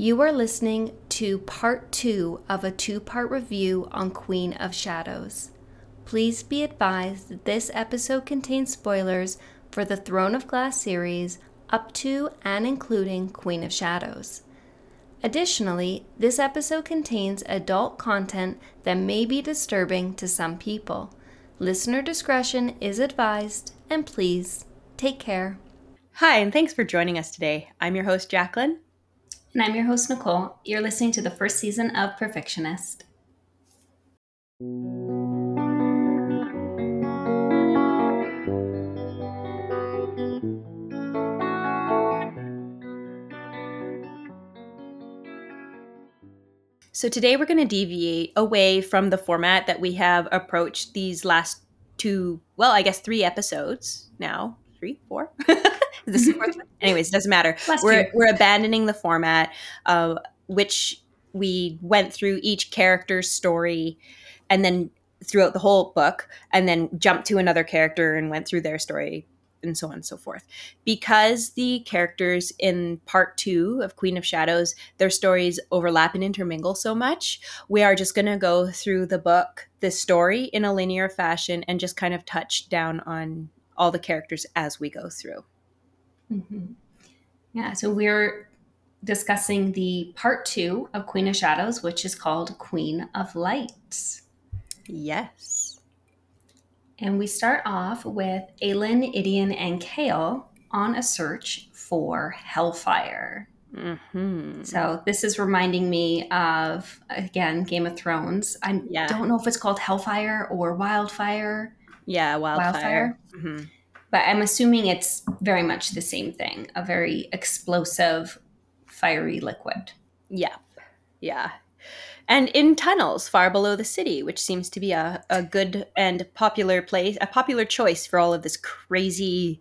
You are listening to part two of a two part review on Queen of Shadows. Please be advised that this episode contains spoilers for the Throne of Glass series up to and including Queen of Shadows. Additionally, this episode contains adult content that may be disturbing to some people. Listener discretion is advised, and please take care. Hi, and thanks for joining us today. I'm your host, Jacqueline. And I'm your host, Nicole. You're listening to the first season of Perfictionist. So today we're going to deviate away from the format that we have approached these last two, well, I guess three episodes now. Three, four? this is fourth Anyways, it doesn't matter. Last we're, year. we're abandoning the format, uh, which we went through each character's story and then throughout the whole book and then jumped to another character and went through their story and so on and so forth. Because the characters in part two of Queen of Shadows, their stories overlap and intermingle so much, we are just going to go through the book, the story in a linear fashion, and just kind of touch down on all the characters as we go through. Mm-hmm. Yeah, so we're discussing the part two of Queen of Shadows, which is called Queen of Light. Yes. And we start off with Aelin, Aedion, and Chaol on a search for Hellfire. Mm-hmm. So this is reminding me of again Game of Thrones. I Yeah. don't know if it's called Hellfire or Wildfire, Yeah, wildfire. Wildfire? Mhm. but I'm assuming it's very much the same thing. A very explosive, fiery liquid. Yeah. Yeah. And in tunnels far below the city, which seems to be a, a good and popular place, a popular choice for all of this crazy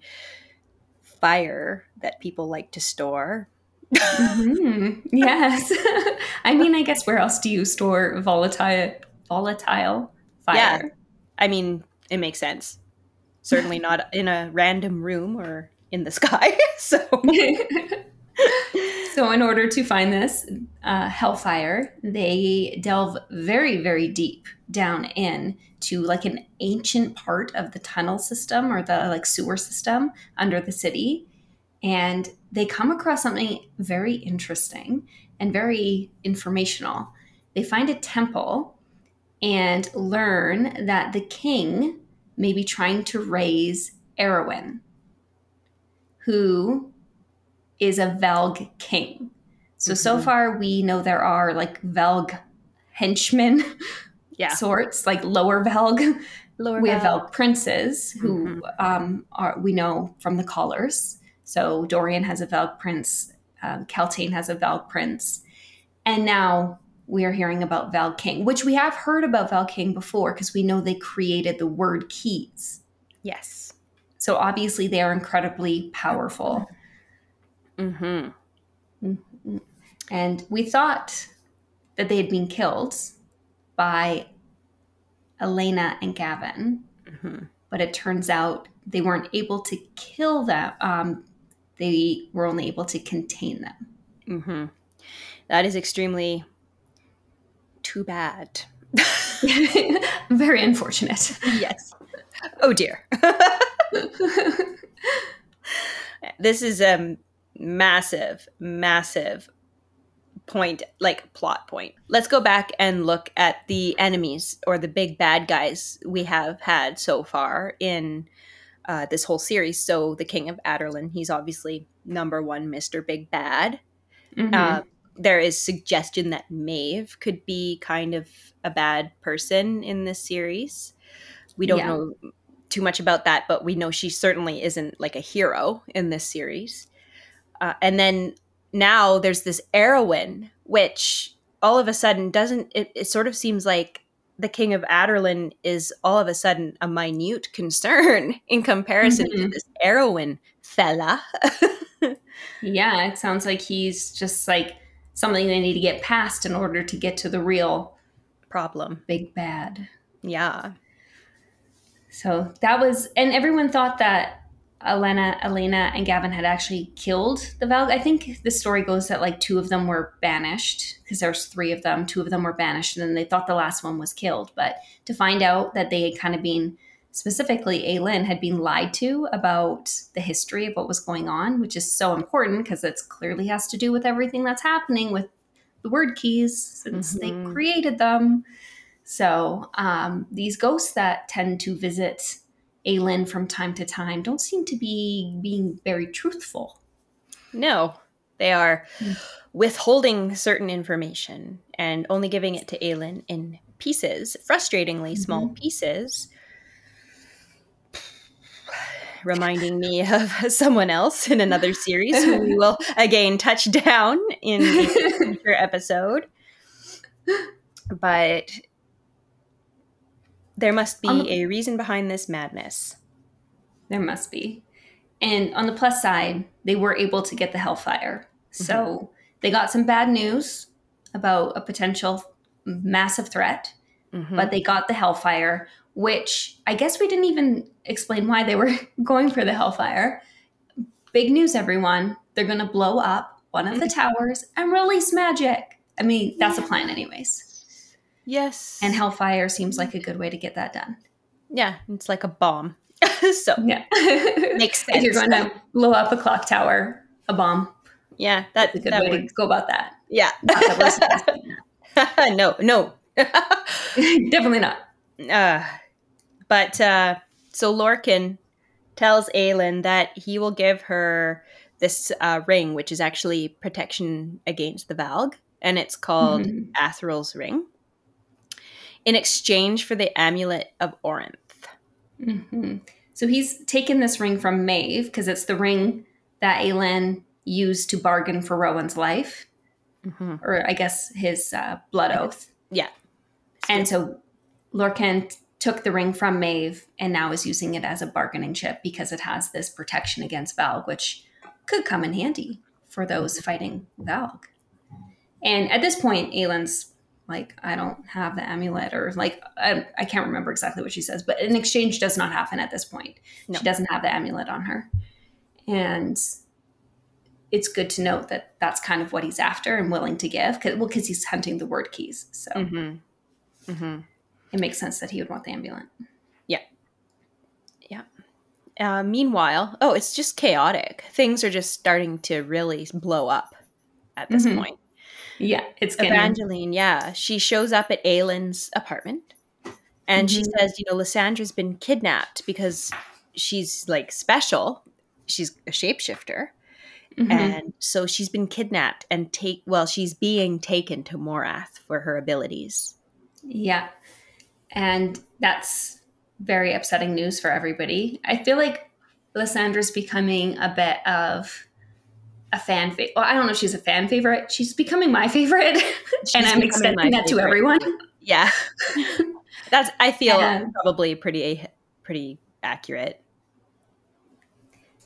fire that people like to store. Mhm. Yes. I mean, I guess where else do you store volatile volatile fire? Yeah. fire? I mean, it makes sense. Certainly not in a random room or in the sky. so, so, in order to find this uh, hellfire, they delve very, very deep down in to like an ancient part of the tunnel system or the like sewer system under the city, and they come across something very interesting and very informational. They find a temple and learn that the king may be trying to raise Erawan, who is a Valg king. So, so Mhm. far we know there are like Valg henchmen yeah. sorts, like lower Valg. Lower we have Valg. Valg princes who Mhm. um, are we know from the callers. So Dorian has a Valg prince, um, Kaltain has a Valg prince, and now we are hearing about Valg King, which we have heard about Valg King before because we know they created the Wyrdkeys. Yes. So obviously they are incredibly powerful. Mm-hmm. And we thought that they had been killed by Elena and Gavin, Mm-hmm. but it turns out they weren't able to kill them. Um, they were only able to contain them. Mm-hmm. That is extremely too bad. Very unfortunate. yes. Oh dear. this is a massive, massive point, like plot point. Let's go back and look at the enemies or the big bad guys we have had so far in uh, this whole series. So, the King of Adarlan, he's obviously number one, Mr. Big Bad. Mhm. Uh, there is suggestion that Maeve could be kind of a bad person in this series. We don't Yeah. know too much about that, but we know she certainly isn't like a hero in this series. Uh, and then now there's this Erawan, which all of a sudden doesn't. It, it sort of seems like the King of Adarlan is all of a sudden a minute concern in comparison to Mhm. this Erawan fella. yeah, it sounds like he's just like something they need to get past in order to get to the real Problem. big bad. Yeah. So that was, and everyone thought that Elena, Elena, and Gavin had actually killed the Valg. I think the story goes that like two of them were banished because there's three of them. Two of them were banished, and then they thought the last one was killed. But to find out that they had kind of been specifically Aelin had been lied to about the history of what was going on, which is so important because it clearly has to do with everything that's happening with the Wyrdkeys since mm-hmm. they created them. So um, these ghosts that tend to visit Aelin from time to time don't seem to be being very truthful. No, they are mm. withholding certain information and only giving it to Aelin in pieces, frustratingly mm-hmm. small pieces. Reminding me of someone else in another series who we will again touch down in future episode. But there must be um, a reason behind this madness. There must be. And on the plus side, they were able to get the Hellfire. So mm-hmm. they got some bad news about a potential massive threat, mm-hmm. but they got the Hellfire, which I guess we didn't even explain why they were going for the Hellfire. Big news, everyone. They're going to blow up one of the towers and release magic. I mean, that's yeah. a plan, anyways. Yes. And Hellfire seems like a good way to get that done. Yeah, it's like a bomb. so yeah, makes sense. if you're going to blow up a clock tower, a bomb. Yeah, that's a good that way works. to go about that. Yeah. no, no, definitely not. Uh, but uh, so Lorcan tells Aelin that he will give her this uh, ring, which is actually protection against the Valg, and it's called mm-hmm. Athril's ring in exchange for the amulet of Orynth. Mm-hmm. So he's taken this ring from Maeve because it's the ring that Aelin used to bargain for Rowan's life, mm-hmm. or I guess his uh, blood oath. Yeah. And so Lorcan took the ring from Maeve and now is using it as a bargaining chip because it has this protection against Valg, which could come in handy for those fighting Valg. And at this point, Aelin's like i don't have the amulet or like I, I, can't remember exactly what she says but an exchange does not happen at this point no. she doesn't have the amulet on her and it's good to note that that's kind of what he's after and willing to give cause, well because he's hunting the Wyrdkeys so mm-hmm. Mm-hmm. It makes sense that he would want the amulet yeah yeah uh, meanwhile oh it's just chaotic things are just starting to really blow up at this mm-hmm. point yeah, it's getting... Evangeline. Yeah, she shows up at Aelin's apartment, and mm-hmm. she says, "You know, Lysandra's been kidnapped because she's like special. She's a shapeshifter." Mm-hmm. And so she's been kidnapped and take well, she's being taken to Morath for her abilities. Yeah. And that's very upsetting news for everybody. I feel like Lysandra's becoming a bit of a fan favorite. Well, I don't know if she's a fan favorite. She's becoming my favorite, and I'm extending that to everyone. Yeah, that's. I feel and, probably pretty pretty accurate.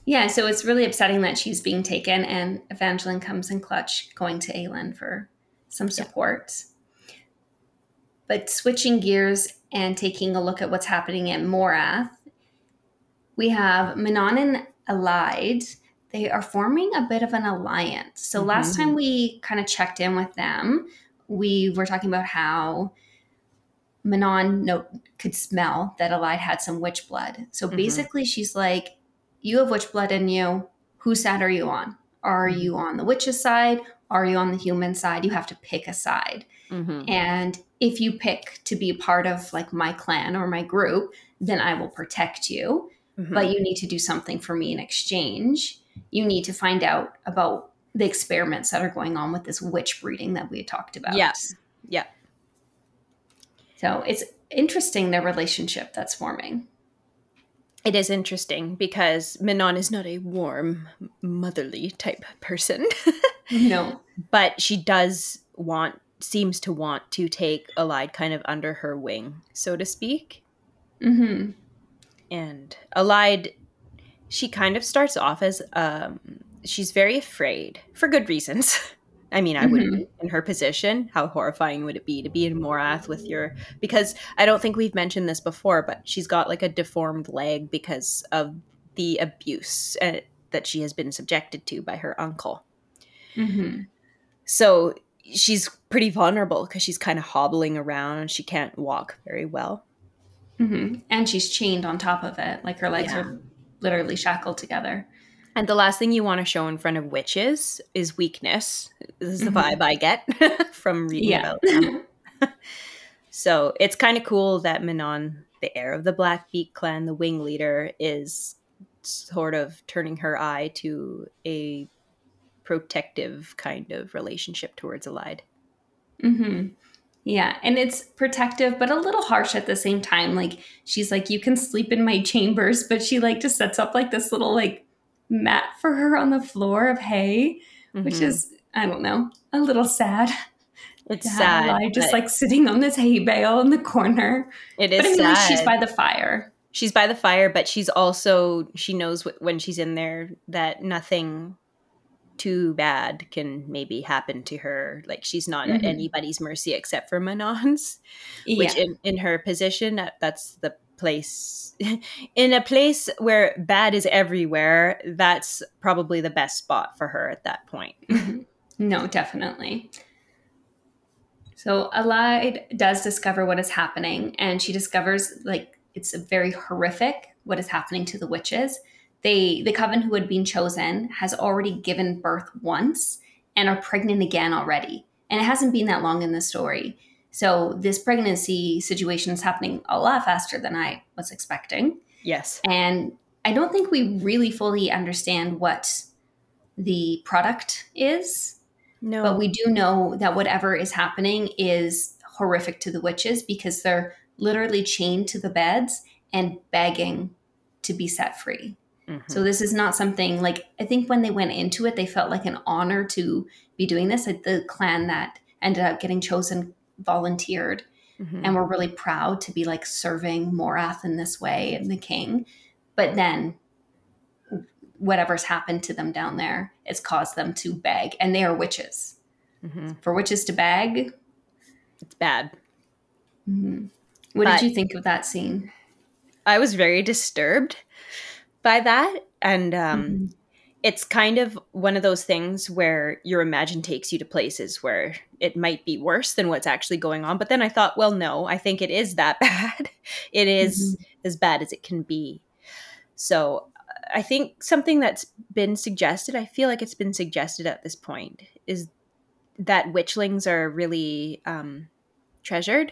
Yeah, so it's really upsetting that she's being taken, and Evangeline comes in clutch, going to Aelin for some support. Yeah. But switching gears and taking a look at what's happening at Morath, we have Manon and Elide they are forming a bit of an alliance. So mm-hmm. last time we kind of checked in with them, we were talking about how Manon no, could smell that Elide had some witch blood. So mm-hmm. basically, she's like, You have witch blood in you. Whose side are you on? Are mm-hmm. you on the witch's side? Are you on the human side? You have to pick a side. Mm-hmm. And if you pick to be part of like my clan or my group, then I will protect you. Mm-hmm. But you need to do something for me in exchange you need to find out about the experiments that are going on with this witch breeding that we had talked about. Yes. Yeah. So it's interesting the relationship that's forming. It is interesting because Manon is not a warm, motherly type person. no. But she does want, seems to want to take Elide kind of under her wing, so to speak. Mm-hmm. And Elide she kind of starts off as um, she's very afraid for good reasons. I mean, I mm-hmm. would in her position. How horrifying would it be to be in Morath with your? Because I don't think we've mentioned this before, but she's got like a deformed leg because of the abuse uh, that she has been subjected to by her uncle. Mm-hmm. So she's pretty vulnerable because she's kind of hobbling around. She can't walk very well. Mm-hmm. And she's chained on top of it. Like her legs Yeah. are literally shackled together. And the last thing you want to show in front of witches is weakness. This is the Mhm. vibe I get from reading Yeah. about them. So it's kind of cool that Manon, the heir of the Blackbeak clan, the wing leader, is sort of turning her eye to a protective kind of relationship towards Elide. hmm Yeah, and it's protective, but a little harsh at the same time. Like she's like, "You can sleep in my chambers," but she like just sets up like this little like mat for her on the floor of hay, which Mhm. is I don't know, a little sad. it's sad. Eli just like sitting on this hay bale in the corner. it is But I mean, sad. like, she's by the fire. she's by the fire, but she's also she knows wh- when she's in there that nothing too bad can maybe happen to her. Like she's not at Mhm. anybody's mercy except for Manon's. Yeah, which in, in her position that- that's the place in a place where bad is everywhere that's probably the best spot for her at that point Mhm. No, definitely. So Elide does discover what is happening, and she discovers like it's very horrific what is happening to the witches. They, the coven who had been chosen, has already given birth once and are pregnant again already, and it hasn't been that long in the story. So this pregnancy situation is happening a lot faster than I was expecting. yes And I don't think we really fully understand what the product is, no but we do know that whatever is happening is horrific to the witches because they're literally chained to the beds and begging to be set free. Mhm. So this is not something like I think when they went into it, they felt like an honor to be doing this. Like the clan that ended up getting chosen volunteered Mhm. and we're really proud to be like serving Morath in this way and the king. But then whatever's happened to them down there, it's caused them to beg, and they are witches. Mhm. For witches to beg, it's bad mhm. what But- did you think of that scene? i was very disturbed by that. And um Mhm. it's kind of one of those things where your imagine takes you to places where it might be worse than what's actually going on. But then i thought well no i think it is that bad. It is as bad as it can be. So i think something that's been suggested i feel like it's been suggested at this point is that witchlings are really um, treasured.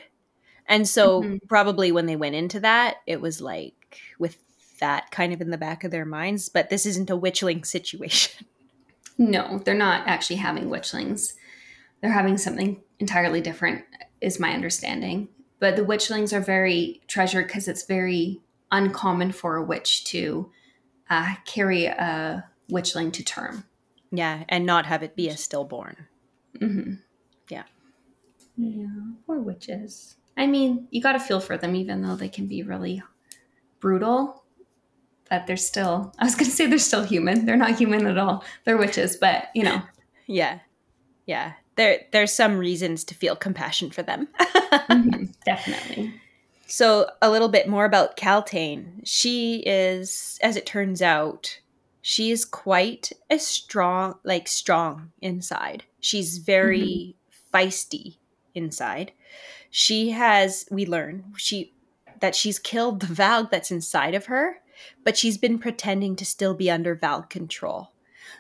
And so Mhm. probably when they went into that it was like with that kind of in the back of their minds but this isn't a witchling situation No, they're not actually having witchlings. They're having something entirely different, is my understanding. But the witchlings are very treasured because it's very uncommon for a witch to uh, carry a witchling to term. yeah and not have it be a stillborn hmm Yeah. Yeah, poor witches. I mean, you got to feel for them, even though they can be really brutal. But they're still, I was going to say they're still human. They're not human at all. They're witches, but you know. yeah yeah there there's some reasons to feel compassion for them Mhm, definitely. So, a little bit more about Kaltain. She is, as it turns out, she is quite a strong, like strong inside. She's very feisty inside. She has, we learn, she that she's killed the Valg that's inside of her, but she's been pretending to still be under Valg control.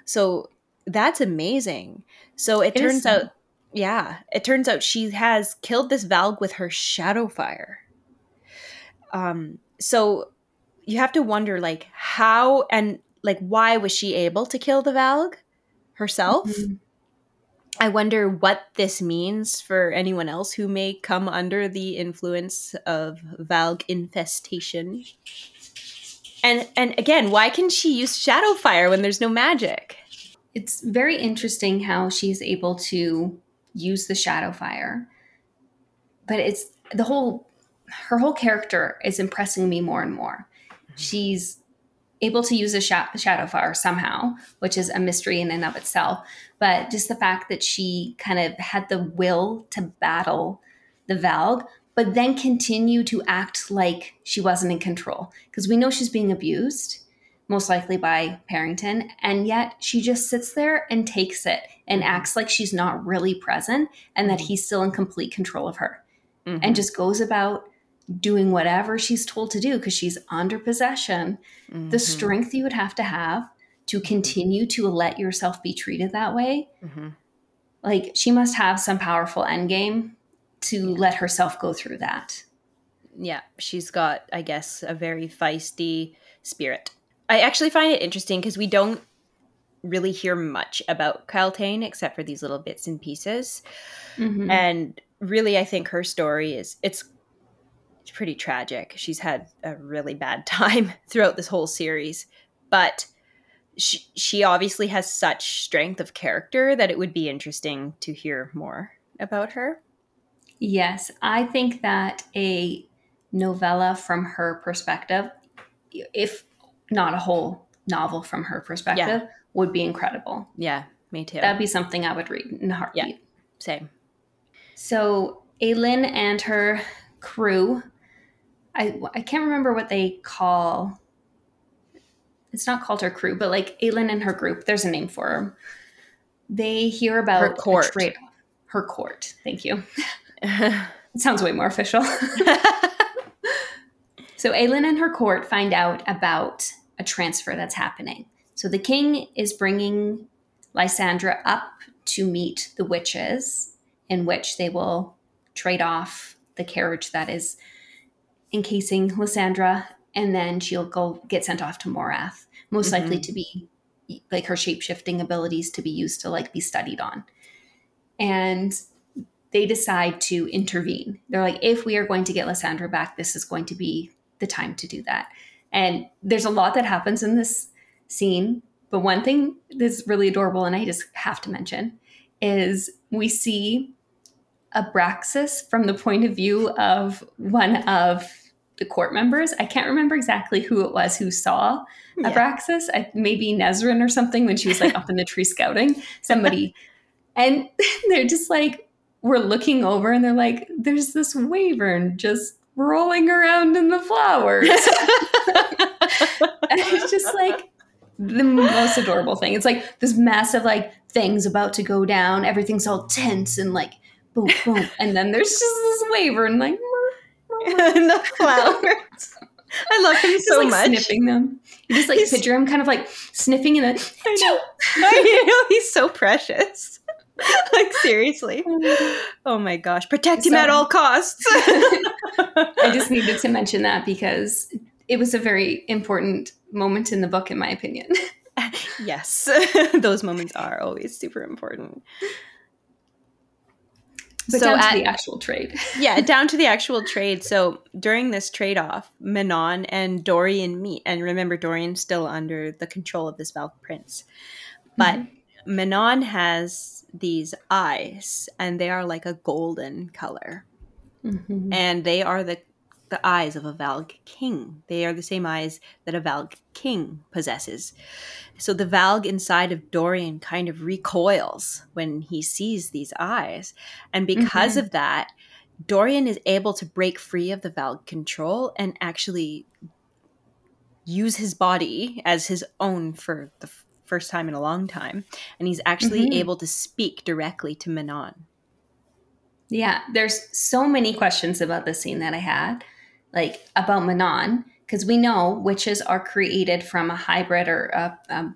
So that's amazing. So it, It turns out, yeah, it turns out she has killed this Valg with her shadow fire. Um, so you have to wonder, like, how and like why was she able to kill the Valg herself? Mhm. I wonder what this means for anyone else who may come under the influence of Valg infestation. And and again, why can she use shadow fire when there's no magic? It's very interesting how she's able to use the shadow fire. But it's the whole her whole character is impressing me more and more. She's able to use a sha- shadow fire somehow, which is a mystery in and of itself. But just the fact that she kind of had the will to battle the Valg, but then continue to act like she wasn't in control. Because we know she's being abused. most likely by Parrington, and yet she just sits there and takes it and acts like she's not really present and that Mhm. he's still in complete control of her Mhm. and just goes about doing whatever she's told to do because she's under possession. The Mhm. strength you would have to have to continue to let yourself be treated that way, Mhm. like she must have some powerful end game to let herself go through that. yeah, she's got, I guess, a very feisty spirit. I actually find it interesting because we don't really hear much about Kyle except for these little bits and pieces. Mhm. And really, I think her story is it's it's pretty tragic. She's had a really bad time throughout this whole series, but she she obviously has such strength of character that it would be interesting to hear more about her. Yes, I think that a novella from her perspective, if not a whole novel from her perspective, would be incredible. Yeah, me too. That'd be something I would read in a heartbeat. Same. So, Aelin and her crew, I, I can't remember what they call. It's not called her crew, but like Aelin and her group, there's a name for her. They hear about Her court. Her court. Thank you. It sounds way more official. So Aelin and her court find out about a transfer that's happening. So the king is bringing Lysandra up to meet the witches, in which they will trade off the carriage that is encasing Lysandra, and then she'll go get sent off to Morath, most likely Mhm. to be like her shape shifting abilities to be used to like be studied on. And they decide to intervene. They're like, if we are going to get Lysandra back, this is going to be the time to do that. And there's a lot that happens in this scene. But one thing that's really adorable, and I just have to mention, is we see Abraxas from the point of view of one of the court members. I can't remember exactly who it was who saw Yeah. Abraxas, I, maybe Nesryn or something when she was like up in the tree scouting. Somebody, and they're just like, we're looking over and they're like, there's this wyvern just rolling around in the flowers. and it's just like the most adorable thing. It's like this massive like thing's about to go down. Everything's all tense and like boom, boom, and then there's just this wyvern like. and the flowers. I love him Just so like much. sniffing them. You just like He's- picture him kind of like sniffing in the. I know. I know he's so precious. like seriously. Oh my gosh. Protect him So- at all costs. I just needed to mention that because it was a very important moment in the book, in my opinion. yes. Those moments are always super important. But So down at- to the actual trade. yeah, down to the actual trade. So during this trade off, Manon and Dorian meet. And remember, Dorian's still under the control of this Valg Prince. But Mm-hmm. Manon has these eyes, and they are like a golden color. Mhm. And they are the the eyes of a Valg king. They are the same eyes that a Valg king possesses. So the Valg inside of Dorian kind of recoils when he sees these eyes. And because of that, Dorian is able to break free of the Valg control and actually use his body as his own for the first time in a long time. And he's actually Mhm. able to speak directly to Manon. Yeah, there's so many questions about the scene that I had, like about Manon, because we know witches are created from a hybrid or a, a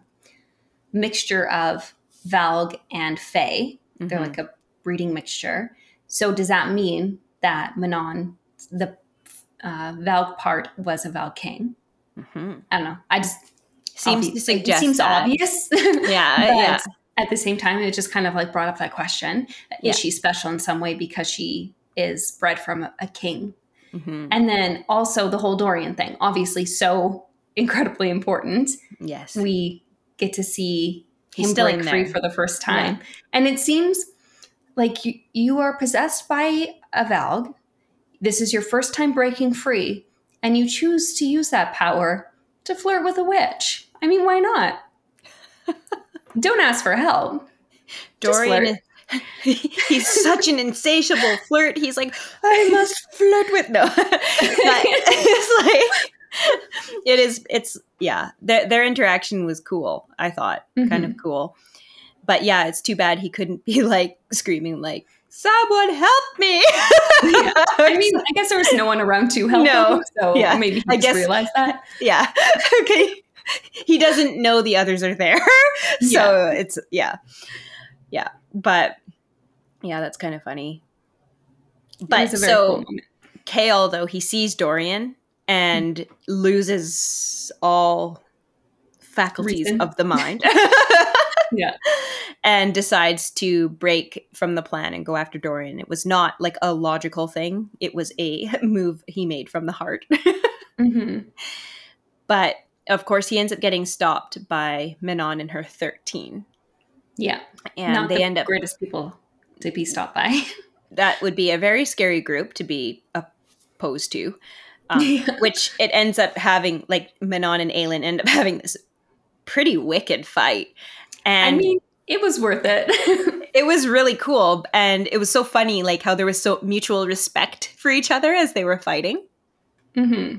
mixture of Valg and Fae. They're Mhm. like a breeding mixture. So does that mean that Manon, the uh, Valg part, was a Valg king? Mhm. I don't know. I just Seems to suggest it seems that. obvious. Yeah, yeah. at the same time, it just kind of like brought up that question: Yeah. Is she special in some way because she is bred from a, a king? Mhm. And then also the whole Dorian thing, obviously, so incredibly important. Yes. We get to see He's him still break free for the first time, and it seems like you, you are possessed by a Valg. This is your first time breaking free, and you choose to use that power to flirt with a witch. I mean, why not? Don't ask for help. Dorian is, he's such an insatiable flirt. He's like, I must flirt with no. But it's like it is. It's yeah. Their their interaction was cool. I thought kind of Mhm. cool. But yeah, it's too bad he couldn't be like screaming like someone help me. Yeah. I mean, I guess there was no one around to help No. him, so Yeah. maybe he I just guess- realized that. yeah. okay. He doesn't know the others are there. so it's yeah. Yeah. But yeah, that's kind of funny. But was a very so cool. Chaol though he sees Dorian and loses all faculties Reason. of the mind. Yeah. and decides to break from the plan and go after Dorian. It was not like a logical thing. It was a move he made from the heart. hmm but of course he ends up getting stopped by Manon and her 13. Yeah. And Not they the end up greatest people to be stopped by. that would be a very scary group to be opposed to. Um, Yeah. which it ends up having like Manon and Aelin end up having this pretty wicked fight. And I mean, it was worth it. it was really cool and it was so funny like how there was so mutual respect for each other as they were fighting. hmm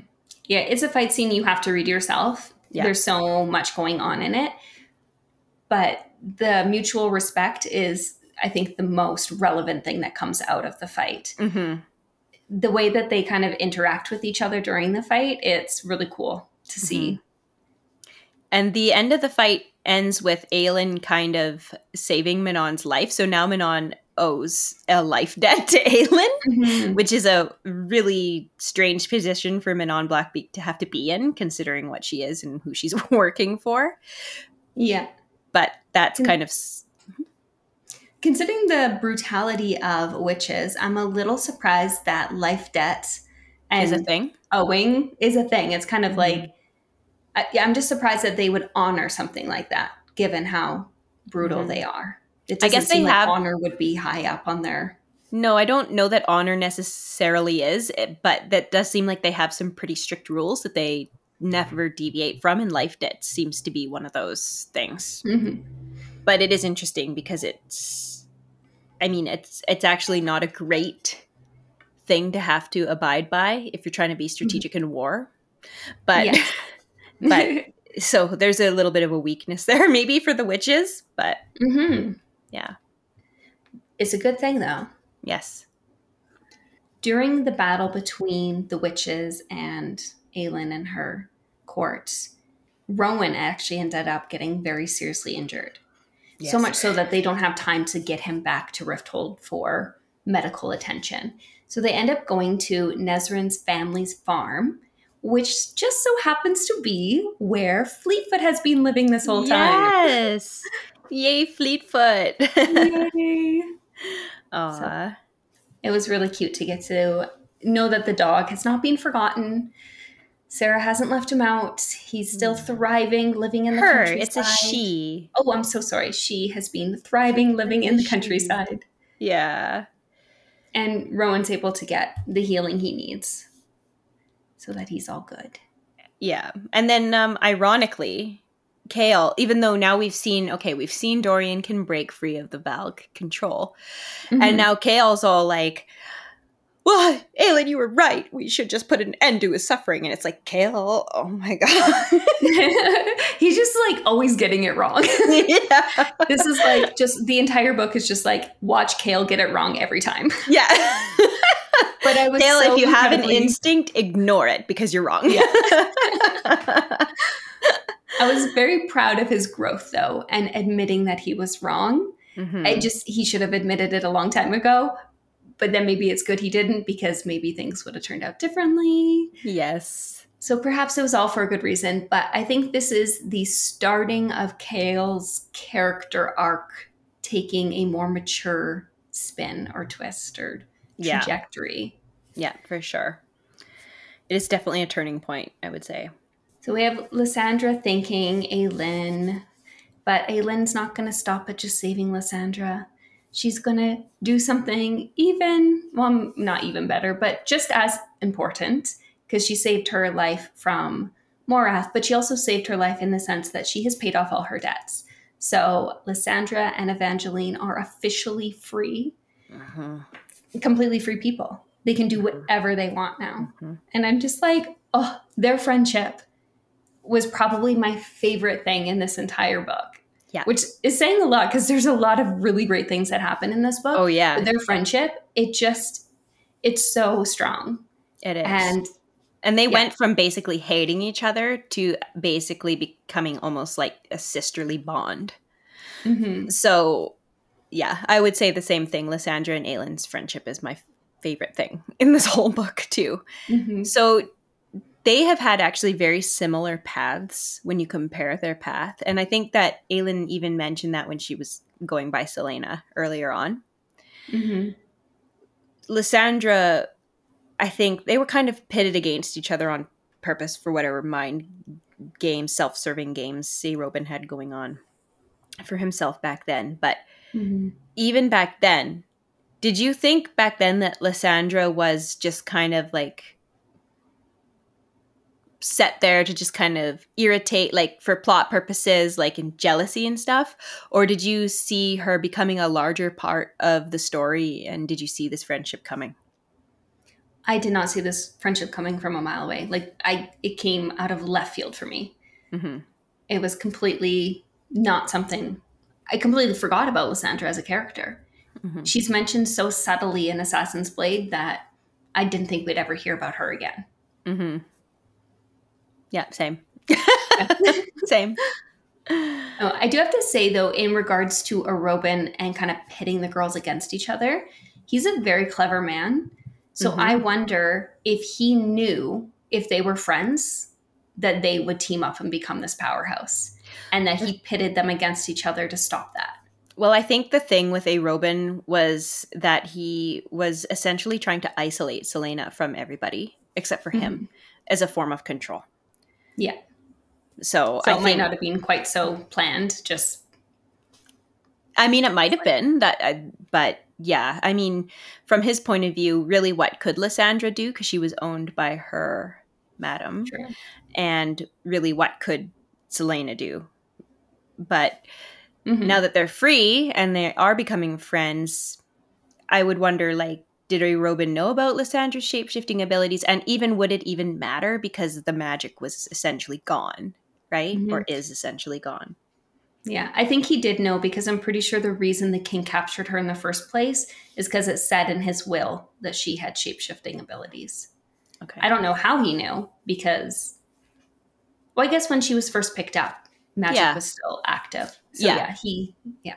Yeah, it's a fight scene you have to read yourself. Yeah. There's so much going on in it. But the mutual respect is, I think, the most relevant thing that comes out of the fight. Mhm. The way that they kind of interact with each other during the fight, it's really cool to see. And the end of the fight ends with Aelin kind of saving Manon's life. So now Manon owes a life debt to Aelin, Mhm. which is a really strange position for Manon Blackbeak to have to be in, considering what she is and who she's working for. Yeah. But that's kind of Considering the brutality of witches, I'm a little surprised that life debt and is a thing. owing is a thing. It's kind of Mhm. like, I, yeah, I'm just surprised that they would honor something like that, given how brutal Mhm. they are. It I guess they like have- honor would be high up on there. No, I don't know that honor necessarily is, but that does seem like they have some pretty strict rules that they never deviate from, and life debt seems to be one of those things. Mhm. But it is interesting because it's, I mean, it's it's actually not a great thing to have to abide by if you're trying to be strategic in war. But Yes. but so there's a little bit of a weakness there, maybe for the witches, but hmm yeah, It's a good thing though. yes, During the battle between the witches and Aelin and her court, Rowan actually ended up getting very seriously injured. So much so that they don't have time to get him back to Rifthold for medical attention. So they end up going to Nesryn's family's farm, which just so happens to be where Fleetfoot has been living this whole time. Yes, yay, Fleetfoot. Yay. Aw. It was really cute to get to know that the dog has not been forgotten. Sarah hasn't left him out. He's still thriving, living in the Mm. her, countryside. it's a she. Oh, I'm so sorry. She has been thriving, living in the She. countryside. Yeah, And Rowan's able to get the healing he needs so that he's all good. yeah. And then, um, ironically, Chaol, even though now we've seen, okay, we've seen Dorian can break free of the Valg control, Mhm. and now Chaol's all like, "Well, Aelin, you were right. We should just put an end to his suffering." And it's like, Chaol, oh my god, he's just like always getting it wrong. yeah, this is like just the entire book is just like watch Chaol get it wrong every time. yeah. But I was Chaol, so if you have an instinct, ignore it because you're wrong. Yeah. I was very proud of his growth though and admitting that he was wrong. Mhm. I just he should have admitted it a long time ago. But then maybe it's good he didn't because maybe things would have turned out differently. yes. So perhaps it was all for a good reason, but I think this is the starting of Chaol's character arc taking a more mature spin or twist or Yeah. trajectory. Yeah, for sure. It is definitely a turning point, I would say. So we have Lysandra thanking Aelin, but Aelin's not going to stop at just saving Lysandra. She's going to do something even, well, not even better, but just as important because she saved her life from Morath, but she also saved her life in the sense that she has paid off all her debts. So Lysandra and Evangeline are officially free, completely free people. They can do whatever they want now. Mhm. And I'm just like, oh, their friendship was probably my favorite thing in this entire book. Yeah. Which is saying a lot because there's a lot of really great things that happen in this book. Oh yeah, But their friendship, it just, it's so strong. it is. And And they Yeah. went from basically hating each other to basically becoming almost like a sisterly bond. mhm. So, yeah, I would say the same thing. Lysandra and Aelin's friendship is my favorite thing in this whole book, too. Mhm. So, they have had actually very similar paths when you compare their path. And I think that Aelin even mentioned that when she was going by Celaena earlier on. Mhm. Lysandra, I think they were kind of pitted against each other on purpose for whatever mind games, self serving games Arobynn had going on for himself back then. But Mhm. even back then, did you think back then that Lysandra was just kind of like set there to just kind of irritate, like for plot purposes, like in jealousy and stuff? Or did you see her becoming a larger part of the story and did you see this friendship coming? I did not see this friendship coming from a mile away. Like I, it came out of left field for me. hmm It was completely not something. I completely forgot about Lysandra as a character. hmm She's mentioned so subtly in Assassin's Blade that I didn't think we'd ever hear about her again. hmm Yeah, same. same. Oh, I do have to say though, in regards to Arobynn and kind of pitting the girls against each other, he's a very clever man. So Mhm. I wonder if he knew if they were friends that they would team up and become this powerhouse, and that he pitted them against each other to stop that. Well, I think the thing with Arobynn was that he was essentially trying to isolate Celaena from everybody except for him as a form of control. Yeah. So, So I it might not have been quite so planned. Just I mean, it might have been that, uh, but yeah, I mean, from his point of view, really, what could Lysandra do? Because she was owned by her madam. true. And really, what could Celaena do? But Mhm. now that they're free and they are becoming friends, I would wonder like, did Arobynn know about Lysandra's shapeshifting abilities? And even would it even matter because the magic was essentially gone, right? Mhm. Or is essentially gone. Yeah, I think he did know because I'm pretty sure the reason the king captured her in the first place is because it said in his will that she had shapeshifting abilities. Okay. I don't know how he knew because, well, I guess when she was first picked up, magic Yeah. was still active. So Yeah. yeah, he, yeah,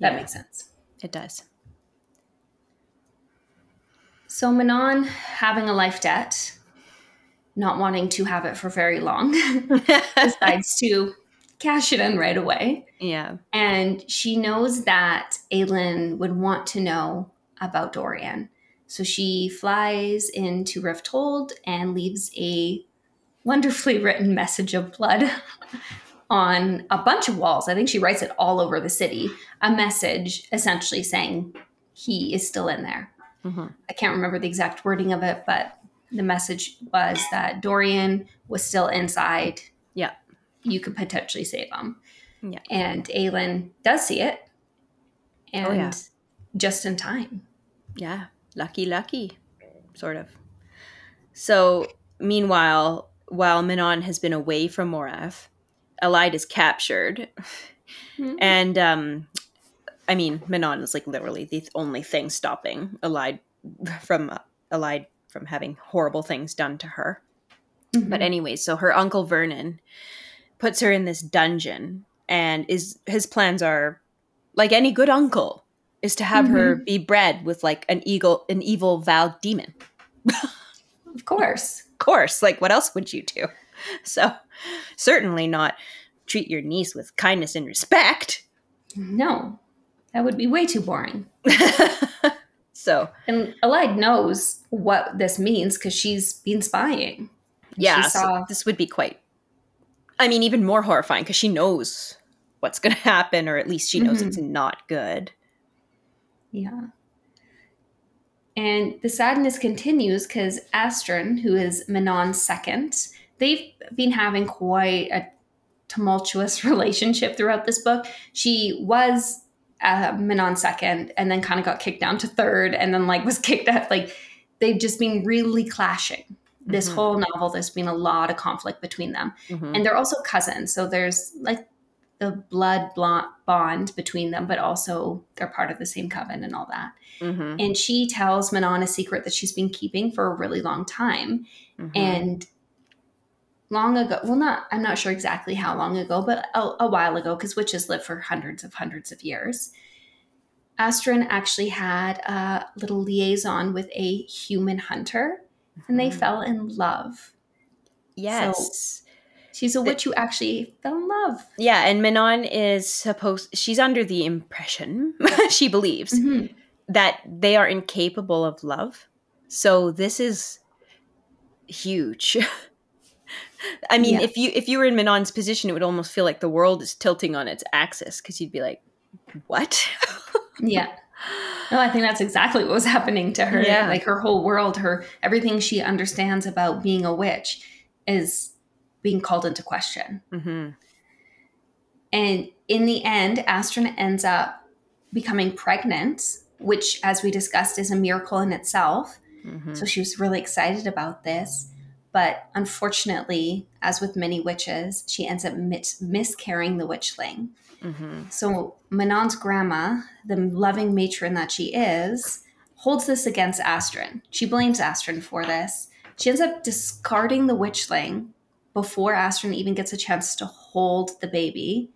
that Yeah, makes sense. it does. So Manon having a life debt, not wanting to have it for very long, decides to cash it in right away. yeah. And she knows that Aelin would want to know about Dorian. So she flies into Rifthold and leaves a wonderfully written message of blood on a bunch of walls. I think she writes it all over the city. A message essentially saying he is still in there. Mhm. I can't remember the exact wording of it, but the message was that Dorian was still inside. Yeah. You could potentially save him. Yeah. And Aelin does see it. And Oh, yeah. just in time. Yeah. Lucky, lucky, sort of. So, meanwhile, while Manon has been away from Morath, Elide is captured. Mhm. And, um, I mean, Manon is like literally the only thing stopping Elide from uh, Elide from having horrible things done to her. Mm-hmm. But anyway, so her uncle Vernon puts her in this dungeon, and is his plans are like any good uncle is to have her mm-hmm. be bred with like an eagle, an evil vowed demon. of course. Of course, like what else would you do? So certainly not treat your niece with kindness and respect. No, that would be way too boring. so And Elide knows what this means because she's been spying. yeah, She so this would be quite. I mean, even more horrifying because she knows what's going to happen, or at least she knows Mhm. it's not good. Yeah. And the sadness continues because Asterin, who is Manon's second, they've been having quite a tumultuous relationship throughout this book. She was uh, Manon's second and then kind of got kicked down to third and then like was kicked out. Like they've just been really clashing this Mhm. whole novel, there's been a lot of conflict between them. Mhm. And they're also cousins. So there's like the blood bond between them, but also they're part of the same coven and all that. Mhm. And she tells Manon a secret that she's been keeping for a really long time. Mhm. And long ago, well, not, I'm not sure exactly how long ago, but a, a while ago, because witches live for hundreds of hundreds of years. Asterin actually had a little liaison with a human hunter and they Mhm. fell in love. yes. She's a witch who actually fell in love. yeah, and Manon is supposed she's under the impression, she believes, Mhm. that they are incapable of love. So this is huge. I mean, Yeah. if you if you were in Manon's position, it would almost feel like the world is tilting on its axis because you'd be like, "What?" Yeah. No, I think that's exactly what was happening to her. Yeah. Like her whole world, her everything she understands about being a witch is being called into question. hmm And in the end, Asterin ends up becoming pregnant, which, as we discussed, is a miracle in itself. hmm So she was really excited about this. But unfortunately, as with many witches, she ends up mis- miscarrying the witchling. hmm So Manon's grandma, the loving matron that she is, holds this against Asterin. She blames Asterin for this. She ends up discarding the witchling before Asterin even gets a chance to hold the baby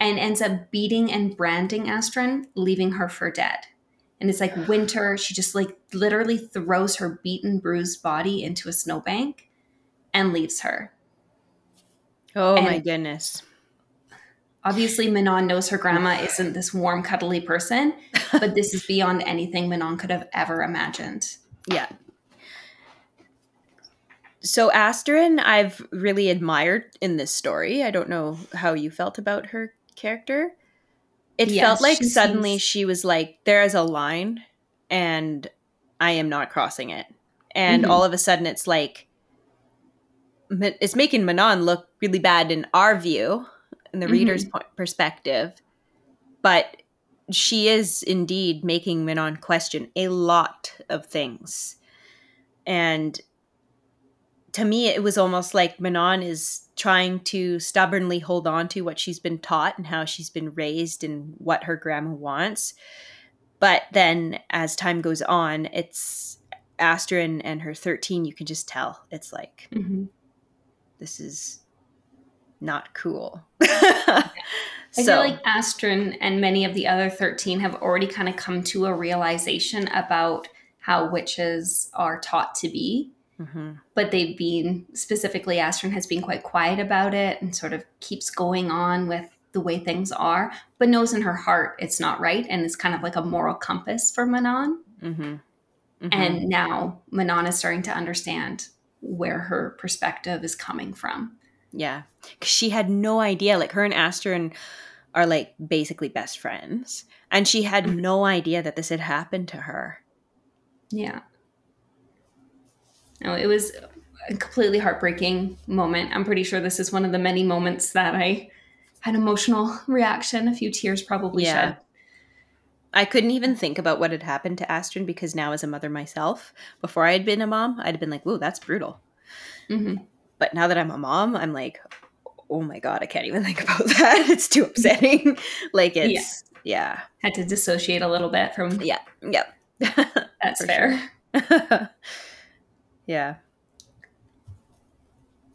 and ends up beating and branding Asterin, leaving her for dead. And it's like winter. She just like literally throws her beaten, bruised body into a snowbank and leaves her. Oh my goodness. Obviously, Manon knows her grandma isn't this warm, cuddly person, but this is beyond anything Manon could have ever imagined. Yeah. So Asterin, I've really admired in this story. I don't know how you felt about her character. It Yes, felt like she suddenly seems- she was like, there is a line and I am not crossing it. And Mhm. all of a sudden it's like, it's making Manon look really bad in our view, in the Mhm. reader's po- perspective. But she is indeed making Manon question a lot of things. And to me, it was almost like Manon is trying to stubbornly hold on to what she's been taught and how she's been raised and what her grandma wants. But then as time goes on, it's Asterin and her 13, you can just tell. It's like, Mhm. This is not cool. I so, feel like Asterin and many of the other 13 have already kind of come to a realization about how witches are taught to be. Mhm. But they've been, specifically, Astrid has been quite quiet about it and sort of keeps going on with the way things are, but knows in her heart it's not right. And it's kind of like a moral compass for Manon. Mhm. Mhm. And now Manon is starting to understand where her perspective is coming from. Yeah. 'Cause she had no idea. Like her and Asterin are like basically best friends. And she had no idea that this had happened to her. Yeah. No, it was a completely heartbreaking moment. I'm pretty sure this is one of the many moments that I had an emotional reaction, a few tears probably Yeah. shed. I couldn't even think about what had happened to Asterin because now as a mother myself, before I had been a mom, I'd been like, "Whoa, that's brutal." hmm But now that I'm a mom, I'm like, "Oh my god, I can't even think about that. It's too upsetting." like it's yeah. Had to dissociate a little bit from Yeah. yeah. that's fair. yeah.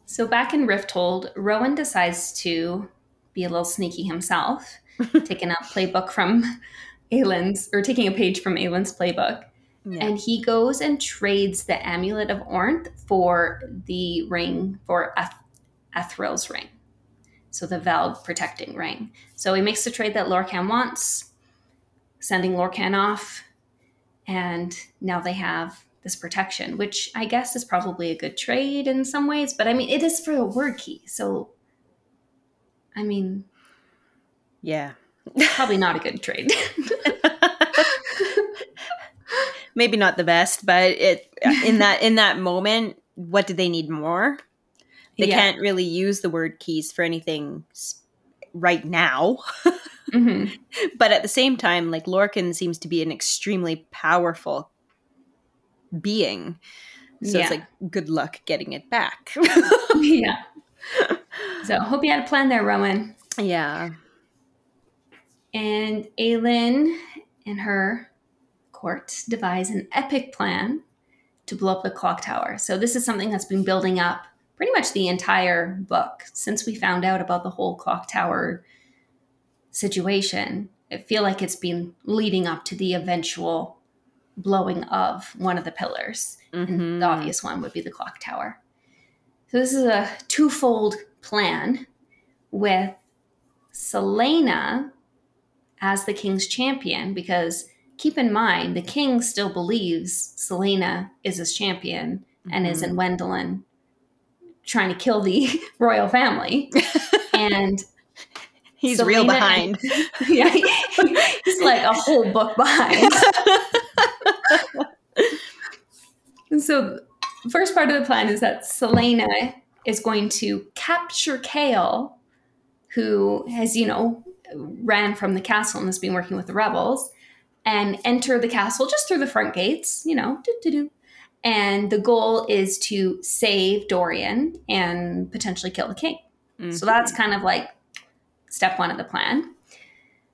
So back in Rifthold, Rowan decides to be a little sneaky himself, taking a playbook from Aelin's, or taking a page from Aelin's playbook. Yeah. And he goes and trades the amulet of Orynth for the ring, for Eth- ring. So the Valg protecting ring. So he makes the trade that Lorcan wants, sending Lorcan off. And now they have this protection, which I guess is probably a good trade in some ways. But I mean, it is for a Wyrdkey. So, I mean, yeah. Probably not a good trade. maybe not the best but it in that in that moment what do they need more they Yeah. can't really use the Wyrdkeys for anything right now Mhm. but at the same time like lorcan seems to be an extremely powerful being So Yeah. it's like good luck getting it back. yeah. So hope you had a plan there, Rowan. yeah. And Aelin and her court devise an epic plan to blow up the clock tower. So this is something that's been building up pretty much the entire book since we found out about the whole clock tower situation. I feel like it's been leading up to the eventual blowing of one of the pillars. And Mhm. the obvious one would be the clock tower. So this is a twofold plan with Celaena as the king's champion because keep in mind the king still believes Celaena is his champion and is in mm-hmm. Wendlyn trying to kill the royal family. and He's real behind. yeah, he's like a whole book behind. And so, the first part of the plan is that Celaena is going to capture Chaol, who has, you know, ran from the castle and has been working with the rebels, and enter the castle just through the front gates, you know, doo-doo-doo. and the goal is to save Dorian and potentially kill the king. So mm-hmm. that's kind of like step one of the plan.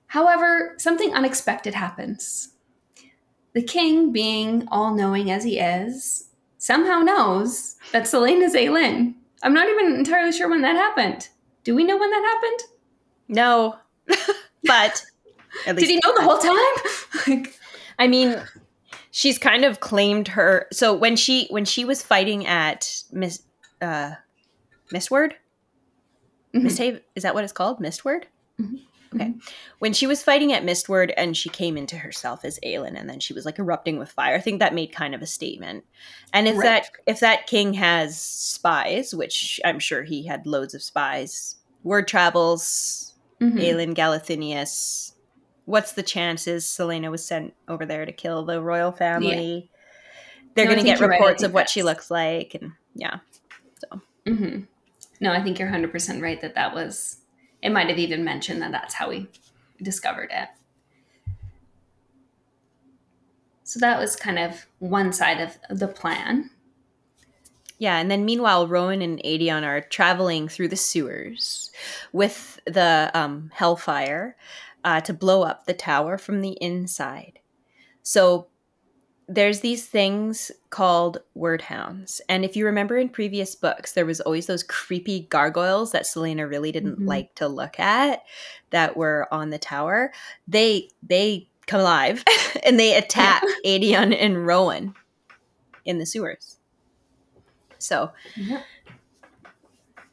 However, something unexpected happens. The king, being all knowing as he is, somehow knows that Celaena's Aelin. I'm not even entirely sure when that happened. Do we know when that happened? no, but Did he know the whole time? like, I mean, she's kind of claimed her. So when she when she was fighting at Miss uh, Mistward, mhm. Mistave, is that what it's called? Mistward. Mhm. Okay. When she was fighting at Mistward and she came into herself as Aelin and then she was like erupting with fire, I think that made kind of a statement. And if Right. that if that king has spies, which I'm sure he had loads of spies, word travels, Mhm. Aelin Galathynius. What's the chances Celaena was sent over there to kill the royal family? They're No, going to get you're right. Reports of what she looks like, and yeah, So. Mm-hmm. No, I think you're 100% right that that was, it might have even mentioned that that's how we discovered it. So that was kind of one side of the plan. Yeah. And then meanwhile, Rowan and Aedion are traveling through the sewers with the um, Hellfire uh, to blow up the tower from the inside. So there's these things called Wyrdhounds. And if you remember in previous books, there was always those creepy gargoyles that Celaena really didn't Mhm. like to look at that were on the tower. They they come alive and they attack Aedion and Rowan in the sewers. So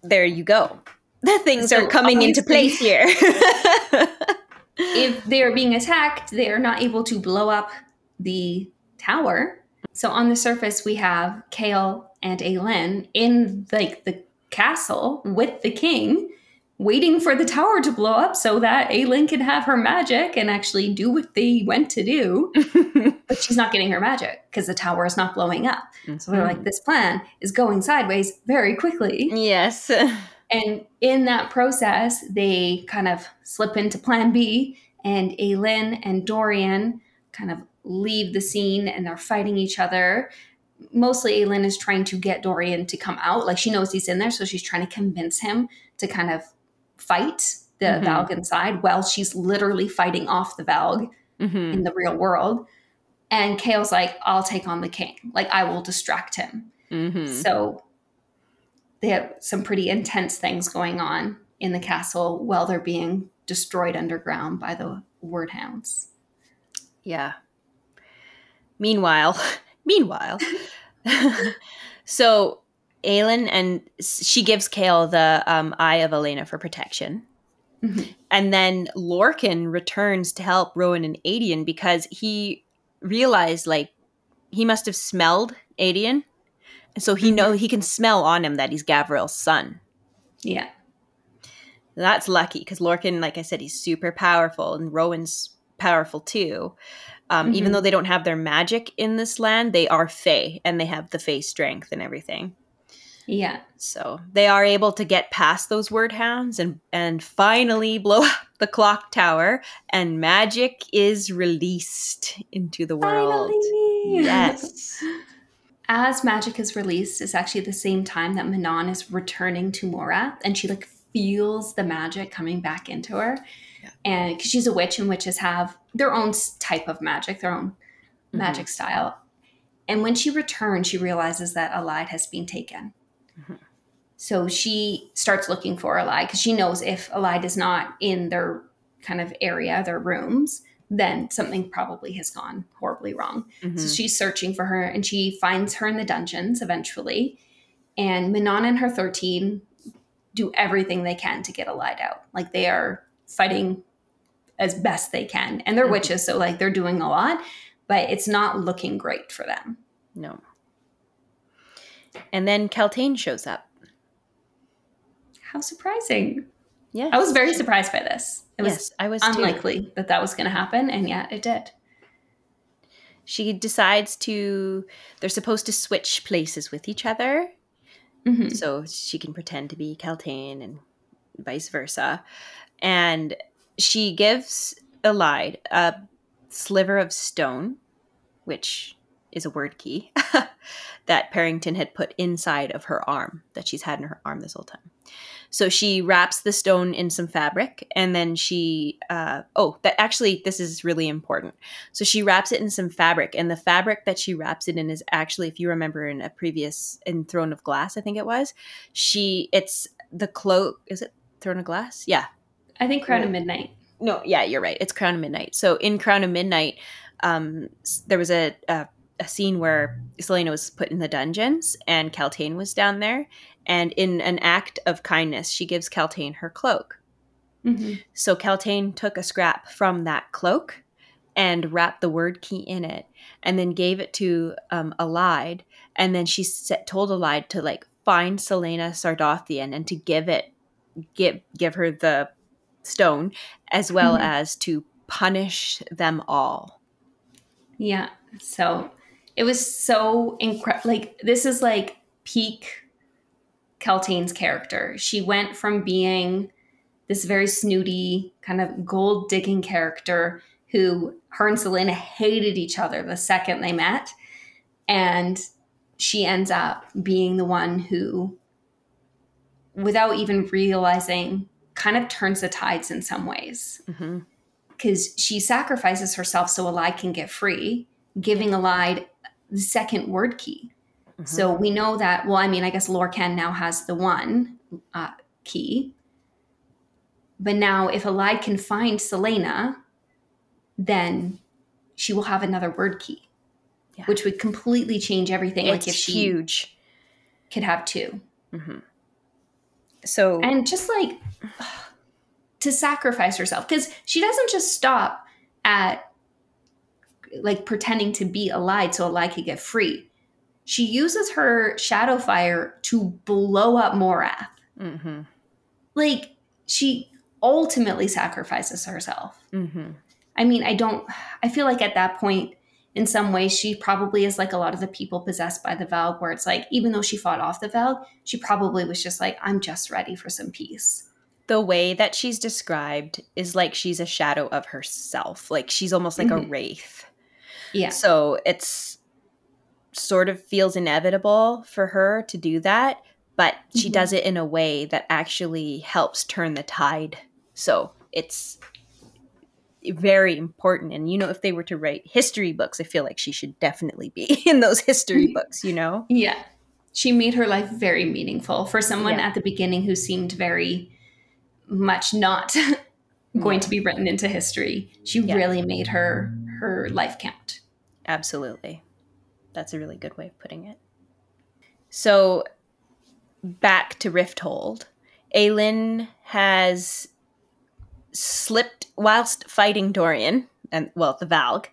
there you go. The things So are coming into place here. If they are being attacked, they are not able to blow up the tower. So on the surface, we have Chaol and Aelin in like the castle with the king, waiting for the tower to blow up so that Aelin can have her magic and actually do what they went to do. But she's not getting her magic because the tower is not blowing up. So they're like, mm-hmm. this plan is going sideways very quickly. yes. And in that process, they kind of slip into plan B, and Aelin and Dorian kind of leave the scene and they're fighting each other. Mostly, Aelin is trying to get Dorian to come out. Like, she knows he's in there, so she's trying to convince him to kind of fight the Mhm. Valg inside while she's literally fighting off the Valg Mhm. in the real world. And Chaol's like, I'll take on the king. Like, I will distract him. Mhm. So they have some pretty intense things going on in the castle while they're being destroyed underground by the Wyrdhounds. Yeah. Meanwhile, meanwhile, so Aelin and she gives Chaol the um, Eye of Elena for protection. Mhm. And then Lorcan returns to help Rowan and Aedion because he realized like he must have smelled Aedion. And so he know he can smell on him that he's Gavriel's son. Yeah. That's lucky because Lorcan, like I said, he's super powerful, and Rowan's powerful too. Um, Even Mhm. though they don't have their magic in this land, they are Fey, and they have the Fey strength and everything. Yeah. So they are able to get past those Wyrdhounds and and finally blow up the clock tower, and magic is released into the world. Finally. Yes. as magic is released, it's actually the same time that Manon is returning to Morath, and she like feels the magic coming back into her. Yeah. And because she's a witch, and witches have their own type of magic, their own Mhm. magic style. And when she returns, she realizes that Elide has been taken. So she starts looking for Elide because she knows if Elide is not in their kind of area, their rooms, then something probably has gone horribly wrong. Mhm. So she's searching for her and she finds her in the dungeons eventually. And Manon and her 13 do everything they can to get Elide out. Like they are fighting as best they can. And they're Mhm. witches, so like they're doing a lot, but it's not looking great for them. No. And then Kaltain shows up. How surprising. Yeah. I was very surprised by this. It was yes, I was too. unlikely that that was going to happen, and yet it did. She decides to. They're supposed to switch places with each other, Mhm. so she can pretend to be Kaltain and vice versa. And she gives Elide a sliver of stone, which is a Wyrdkey that Perrington had put inside of her arm that she's had in her arm this whole time. So she wraps the stone in some fabric and then she, uh, oh, that actually, this is really important. So she wraps it in some fabric, and the fabric that she wraps it in is actually, if you remember in a previous, in Throne of Glass, I think it was, she, it's the cloak, is it Throne of Glass? Yeah, I think Crown of Midnight. no, yeah, you're right. It's Crown of Midnight. So in Crown of Midnight, um, there was a, a a scene where Celaena was put in the dungeons and Kaltain was down there, and in an act of kindness, she gives Kaltain her cloak. Mhm. So Kaltain took a scrap from that cloak and wrapped the Wyrdkey in it, and then gave it to um, Elide, and then she set, told Elide to like find Celaena Sardothien and to give it, give give her the stone, as well Mhm. as to punish them all. Yeah. So it was so incredible. Like, this is like peak Kaltain's character. She went from being this very snooty, kind of gold digging character who her and Celaena hated each other the second they met. And she ends up being the one who, without even realizing, kind of turns the tides in some ways mm-hmm. because she sacrifices herself so Elide can get free, giving Elide the second Wyrdkey. Mm-hmm. So we know that, well, I mean, I guess Lorcan now has the one uh, key. But now, if Elide can find Celaena, then she will have another Wyrdkey, Yeah. which would completely change everything. it's like if she huge. could have two. hmm So and just like to sacrifice herself because she doesn't just stop at like pretending to be Elide so Elide could get free. She uses her shadow fire to blow up Morath. hmm Like she ultimately sacrifices herself. hmm I mean, I don't I feel like at that point in some ways she probably is like a lot of the people possessed by the Valg where it's like even though she fought off the Valg, she probably was just like I'm just ready for some peace. the way that she's described is like she's a shadow of herself. Like she's almost like a Mhm. wraith. Yeah. So it's sort of feels inevitable for her to do that, but she Mhm. does it in a way that actually helps turn the tide. So it's very important. And you know, if they were to write history books, I feel like she should definitely be in those history Mhm. books, you know? Yeah. She made her life very meaningful for someone Yeah. at the beginning who seemed very much not going Yeah. to be written into history. She Yeah. really made her her life count. Absolutely. That's a really good way of putting it. So, back to Rifthold. Aelin has slipped whilst fighting Dorian, and well, the Valg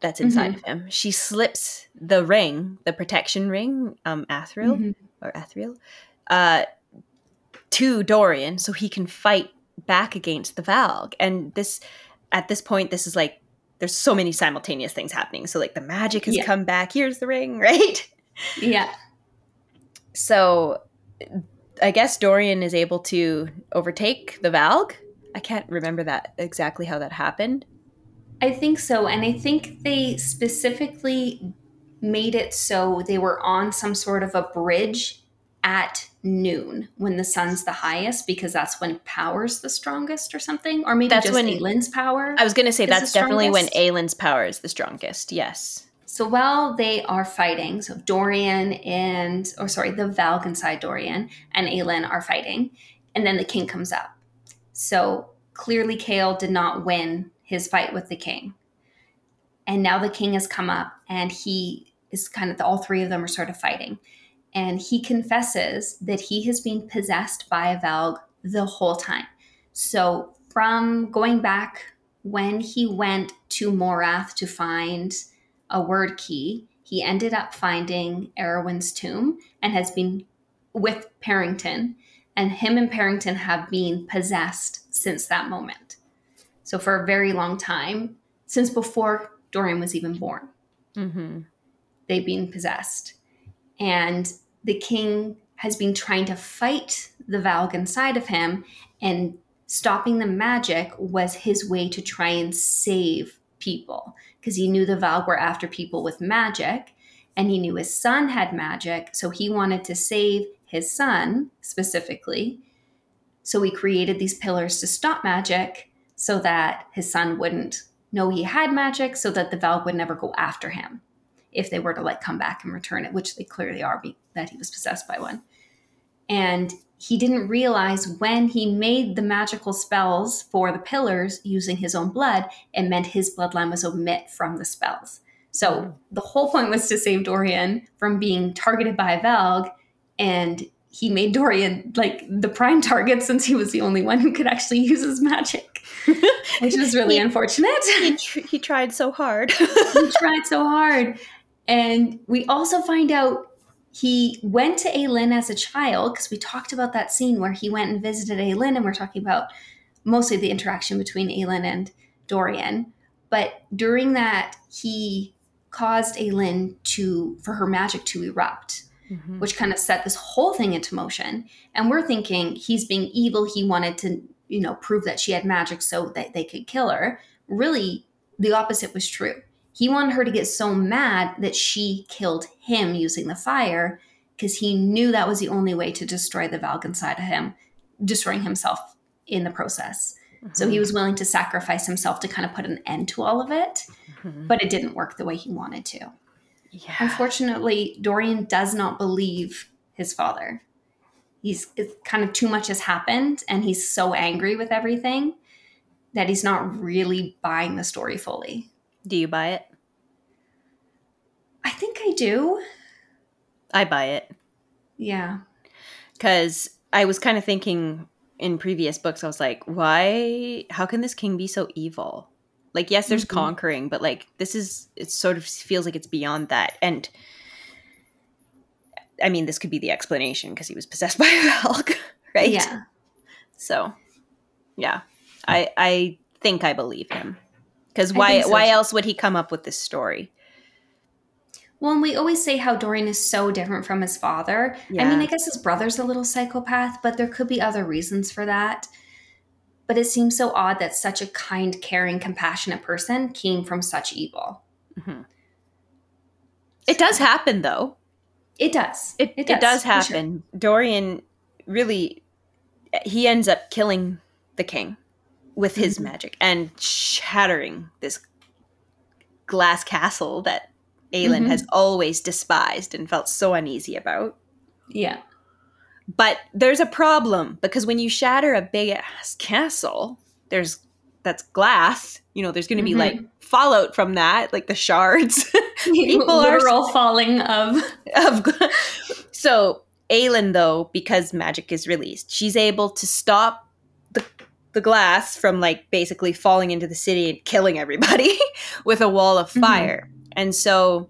that's inside of him. She slips the ring, the protection ring, um, Athril Mhm. or Athril, uh, to Dorian so he can fight back against the Valg. And this, at this point, this is like there's so many simultaneous things happening. So like the magic has Yeah. come back. Here's the ring, right? Yeah. So I guess Dorian is able to overtake the Valg. I can't remember that exactly how that happened. I think so. And I think they specifically made it so they were on some sort of a bridge at noon when the sun's the highest because that's when power's the strongest or something or maybe That's just when- Aelin's power. I was going to say that's definitely when? Aelin's power is the strongest. Yes. So while they are fighting, so Dorian and, or sorry, the Valgenside Dorian and Aelin are fighting, and then the king comes up. So clearly, Chaol did not win his fight with the king. And now the king has come up, and he is kind of, all three of them are sort of fighting. And he confesses that he has been possessed by a Valg the whole time. So from going back when he went to Morath to find a Wyrdkey, he ended up finding Erawan's tomb and has been with Perrington. And him and Perrington have been possessed since that moment. So for a very long time, since before Dorian was even born, Mm-hmm. they've been possessed. And the king has been trying to fight the Valg inside of him, and stopping the magic was his way to try and save people because he knew the Valg were after people with magic, and he knew his son had magic, so he wanted to save his son specifically. So he created these pillars to stop magic so that his son wouldn't know he had magic, so that the Valg would never go after him if they were to like come back and return it, which they clearly are, be- that he was possessed by one. And he didn't realize when he made the magical spells for the pillars using his own blood, it meant his bloodline was omit from the spells. So hmm. the whole point was to save Dorian from being targeted by a Valg, and he made Dorian like the prime target since he was the only one who could actually use his magic, which was really He- unfortunate. he, tr- he tried so hard. he tried so hard. And we also find out he went to Aelin as a child because we talked about that scene where he went and visited Aelin, and we're talking about mostly the interaction between Aelin and Dorian. But during that, he caused Aelin to for her magic to erupt, Mhm. which kind of set this whole thing into motion. And we're thinking he's being evil. He wanted to, you know, prove that she had magic so that they could kill her. Really, the opposite was true. He wanted her to get so mad that she killed him using the fire because he knew that was the only way to destroy the Valg inside of him, destroying himself in the process. So he was willing to sacrifice himself to kind of put an end to all of it, Mhm. but it didn't work the way he wanted to. yeah. Unfortunately, Dorian does not believe his father. He's it's kind of too much has happened, and he's so angry with everything that he's not really buying the story fully. Do you buy it? I think I do. I buy it. Yeah. because I was kind of thinking in previous books, I was like, why? How can this king be so evil? Like, yes, there's Mhm. conquering, but like, this is, it sort of feels like it's beyond that. And I mean, this could be the explanation because he was possessed by a Valg, right? Yeah. So, yeah, I I think I believe him because why so, why too. else would he come up with this story? Well, and we always say how Dorian is so different from his father. I mean, I guess his brother's a little psychopath, but there could be other reasons for that. But it seems so odd that such a kind, caring, compassionate person came from such evil. Mhm. It does happen though. It does. It, it does, for sure. happen. Dorian really he ends up killing the king with his magic and shattering this glass castle that Aelin Mhm. has always despised and felt so uneasy about. Yeah. But there's a problem because when you shatter a big ass castle, there's that's glass. You know, there's going to be Mhm. like fallout from that, like the shards. People are literal falling of of so Aelin though because magic is released she's able to stop the the glass from like basically falling into the city and killing everybody with a wall of Mhm. fire and so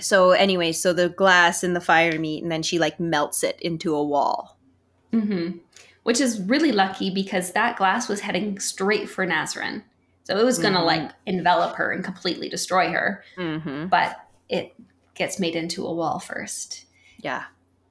so anyway so the glass and the fire meet and then she like melts it into a wall Mhm. which is really lucky because that glass was heading straight for Nesryn. So it was going to Mhm. like envelop her and completely destroy her, mm-hmm. but it gets made into a wall first. yeah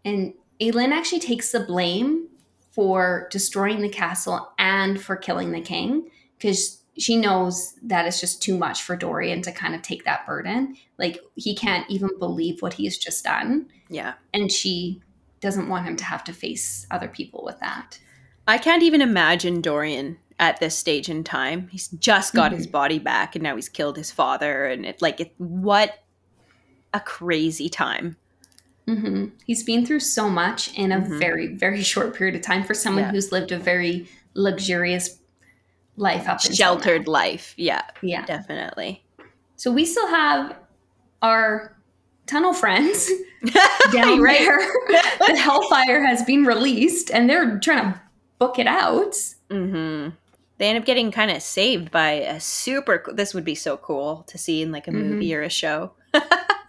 And Aelin actually takes the blame for destroying the castle and for killing the king because she knows that it's just too much for Dorian to kind of take that burden. Like he can't even believe what he's just done. Yeah. And she doesn't want him to have to face other people with that. I can't even imagine Dorian at this stage in time. He's just got Mhm. his body back and now he's killed his father and it like it what a crazy time. Hmm He's been through so much in a Mhm. very, very short period of time for someone Yeah. who's lived a very luxurious life up Sheltered life. Yeah, Yeah. definitely. So we still have our tunnel friends down Right. there. the Hellfire has been released, and they're trying to book it out. hmm They end up getting kind of saved by a super. This would be so cool to see in like a Mhm. movie or a show.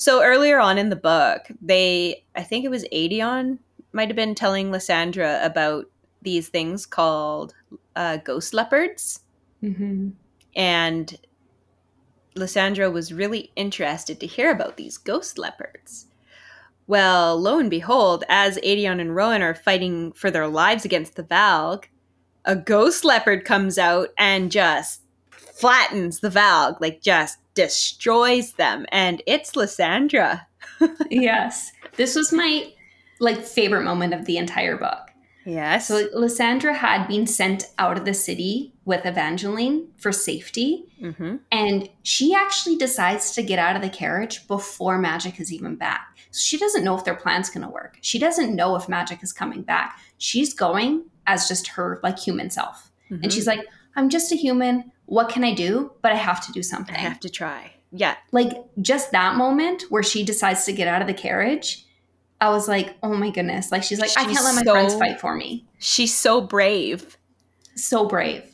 so earlier on in the book, they, I think it was Aedion, might have been telling Lysandra about these things called uh, ghost leopards, Mm-hmm. and Lysandra was really interested to hear about these ghost leopards. Well, lo and behold, as Aedion and Rowan are fighting for their lives against the Valg, a ghost leopard comes out and just flattens the Valg, like just destroys them. And it's Lysandra. Yes, this was my like favorite moment of the entire book. Yes. So Lysandra had been sent out of the city with Evangeline for safety, hmm and she actually decides to get out of the carriage before Magic is even back. So she doesn't know if their plan's going to work. She doesn't know if Magic is coming back. She's going as just her like human self, Mm-hmm. and she's like, "I'm just a human. What can I do? But I have to do something." I have to try. Yeah. like just that moment where she decides to get out of the carriage. I was like, oh my goodness. Like, she's like, I can't let my so- friends fight for me. She's so brave. So brave.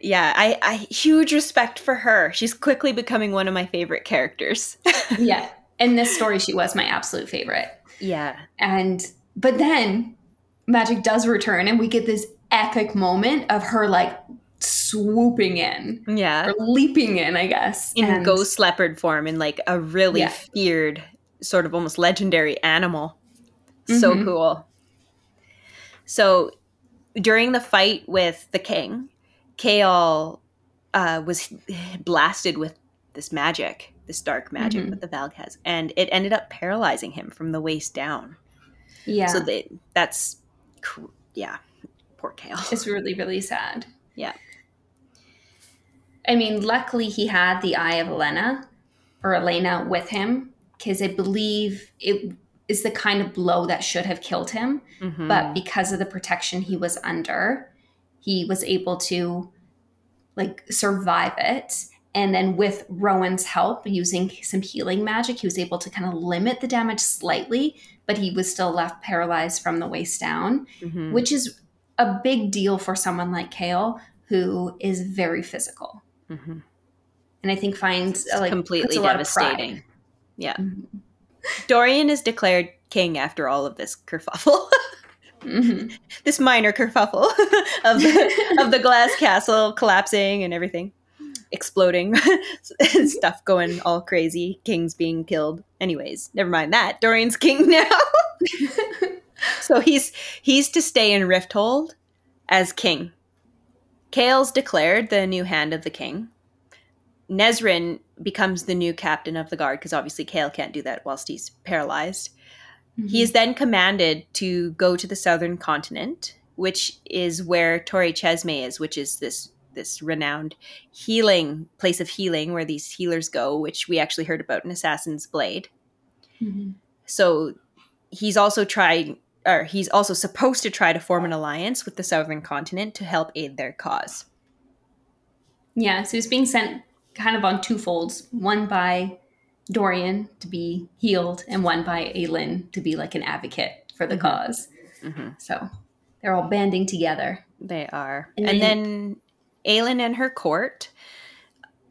Yeah, I, I huge respect for her. She's quickly becoming one of my favorite characters. yeah. In this story, she was my absolute favorite. yeah. And, but then Magic does return, and we get this epic moment of her like swooping in Yeah. or leaping in, I guess. In And- ghost leopard form, in like a really Yeah. feared, sort of almost legendary animal. So Mhm. cool. So during the fight with the king, Chaol uh, was blasted with this magic, this dark magic Mhm. that the Valg has, and it ended up paralyzing him from the waist down. Yeah. So they, that's, yeah, poor Chaol. It's really, really sad. Yeah. I mean, luckily he had the eye of Elena or Elena with him because I believe it is the kind of blow that should have killed him. Mhm. But because of the protection he was under, he was able to like survive it. And then with Rowan's help, using some healing magic, he was able to kind of limit the damage slightly, but he was still left paralyzed from the waist down Mhm. which is a big deal for someone like Chaol who is very physical Mhm. and I think finds uh, like completely puts a lot of devastating. Yeah. Mhm. Dorian is declared king after all of this kerfuffle. Mhm. this minor kerfuffle of the, of the glass castle collapsing and everything exploding stuff going all crazy kings being killed anyways never mind that dorian's king now so he's he's to stay in rifthold as king chaol's declared the new hand of the king nesryn becomes the new captain of the guard because obviously kale can't do that whilst he's paralyzed he is then commanded to go to the southern continent, which is where Torre Cesme is, which is this this renowned healing place of healing where these healers go, which we actually heard about in Assassin's Blade. Mhm. So he's also trying or he's also supposed to try to form an alliance with the southern continent to help aid their cause. yeah so he's being sent kind of on two folds one by Dorian to be healed and one by Aelin to be like an advocate for the Mhm. cause so they're all banding together They are. And And, then- then Aelin and her court,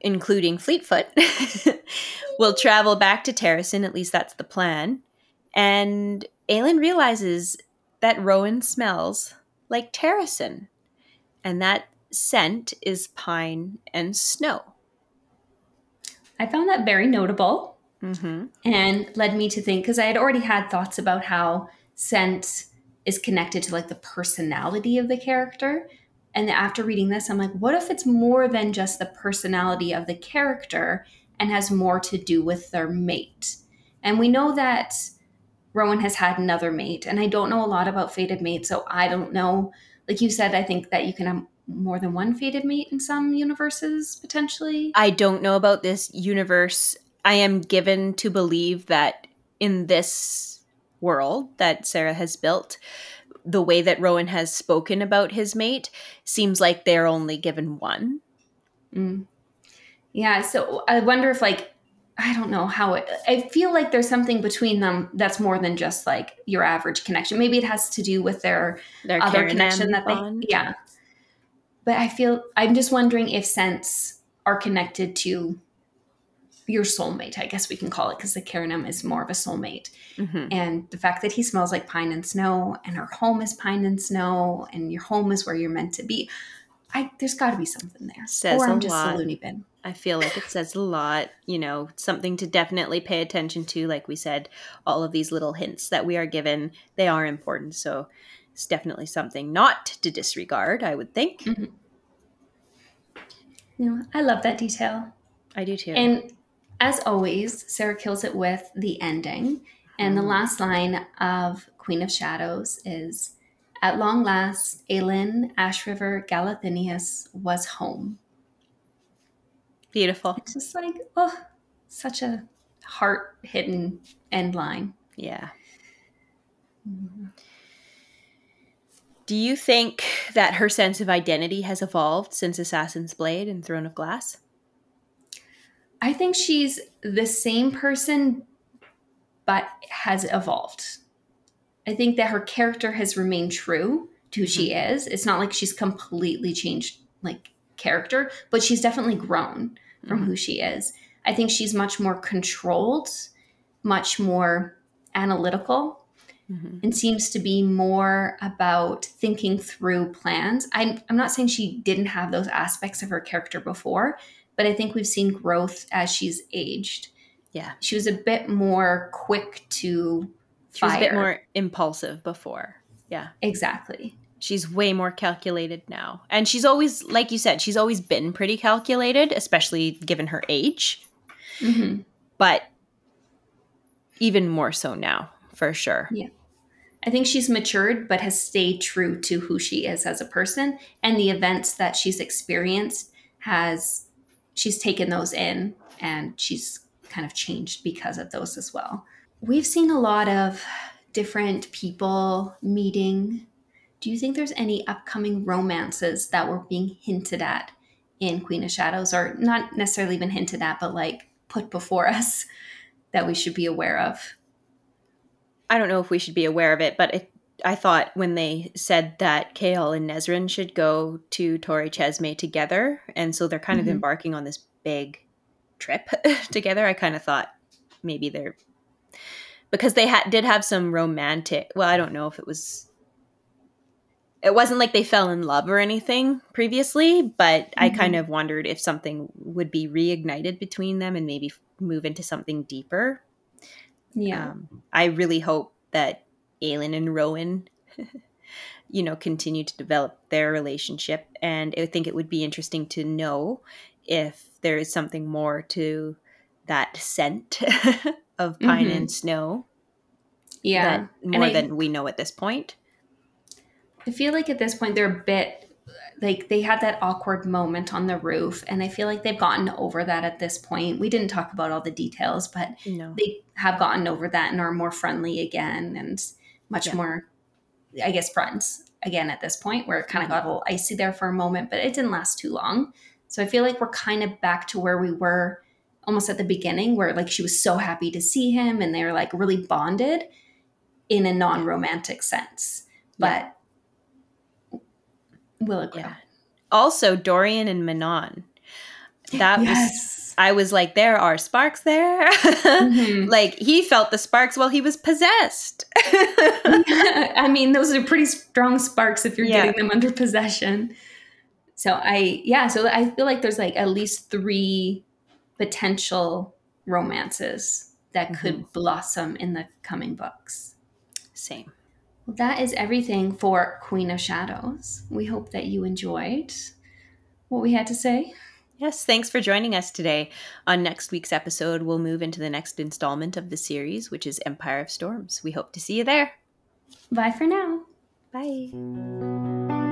including Fleetfoot, will travel back to Terrasen, at least that's the plan. And Aelin realizes that Rowan smells like Terrasen. And that scent is pine and snow. I found that very notable Mm-hmm. and led me to think because I had already had thoughts about how scent is connected to like the personality of the character. And after reading this, I'm like, what if it's more than just the personality of the character and has more to do with their mate? And we know that Rowan has had another mate, and I don't know a lot about fated mates, so I don't know. Like you said, I think that you can have more than one fated mate in some universes potentially. I don't know about this universe. I am given to believe that in this world that Sarah has built, the way that Rowan has spoken about his mate seems like they're only given one. Mm. Yeah, so I wonder if like I don't know how it. I feel like there's something between them that's more than just like your average connection. Maybe it has to do with their, their other connection that bond. they. Yeah, but I feel I'm just wondering if scents are connected to your soulmate. I guess we can call it because the Carranam is more of a soulmate, mm-hmm. and the fact that he smells like pine and snow, and her home is pine and snow, and your home is where you're meant to be. I there's got to be something there. Says or I'm just lot. a loony bin. I feel like it says a lot, you know, something to definitely pay attention to. Like we said, all of these little hints that we are given, they are important. So it's definitely something not to disregard, I would think. Mm-hmm. No, I love that detail. I do too. And as always, Sarah kills it with the ending. And the mm. last line of Queen of Shadows is At long last, Aelin, Ashryver, Galathynius was home. Beautiful. It's just like, oh, such a heart hidden end line. Yeah. Do you think that her sense of identity has evolved since Assassin's Blade and Throne of Glass? I think she's the same person, but has evolved. I think that her character has remained true to who she mm-hmm. is. It's not like she's completely changed like character, but she's definitely grown from mm-hmm. who she is. I think she's much more controlled, much more analytical, mm-hmm. and seems to be more about thinking through plans. I'm, I'm not saying she didn't have those aspects of her character before, but I think we've seen growth as she's aged. Yeah. She was a bit more quick to She fire. was a bit more impulsive before. Yeah. Exactly. She's way more calculated now. And she's always, like you said, she's always been pretty calculated, especially given her age. Mm-hmm. But even more so now, for sure. Yeah. I think she's matured, but has stayed true to who she is as a person. And the events that she's experienced has, she's taken those in and she's kind of changed because of those as well. We've seen a lot of different people meeting do you think there's any upcoming romances that were being hinted at in Queen of Shadows, or not necessarily even hinted at, but like put before us that we should be aware of? I don't know if we should be aware of it, but it, I thought when they said that Chaol and Nesryn should go to Torre Cesme together, and so they're kind mm-hmm. of embarking on this big trip together, I kind of thought maybe they're because they had did have some romantic. Well, I don't know if it was it wasn't like they fell in love or anything previously, but mm-hmm. I kind of wondered if something would be reignited between them and maybe move into something deeper. Yeah. Um, I really hope that Aelin and Rowan, you know, continue to develop their relationship. And I think it would be interesting to know if there is something more to that scent of pine mm-hmm. and snow. Yeah. more I, than we know at this point. I feel like at this point they're a bit like they had that awkward moment on the roof and I feel like they've gotten over that at this point. We didn't talk about all the details, but no. they have gotten over that and are more friendly again and much yeah. more I guess friends again at this point where it kind of got a little icy there for a moment, but it didn't last too long. So I feel like we're kind of back to where we were almost at the beginning where like she was so happy to see him and they're like really bonded in a non-romantic sense. But will it grow? Yeah. Also, Dorian and Manon. That yes. was I was like, there are sparks there. Mm-hmm. like he felt the sparks while he was possessed. I mean, those are pretty strong sparks if you're yeah. getting them under possession. So I yeah, so I feel like there's like at least three potential romances that mm-hmm. could blossom in the coming books. Same. Well, that is everything for Queen of Shadows. We hope that you enjoyed what we had to say. Yes, thanks for joining us today. On next week's episode, we'll move into the next installment of the series, which is Empire of Storms. We hope to see you there. Bye for now. Bye.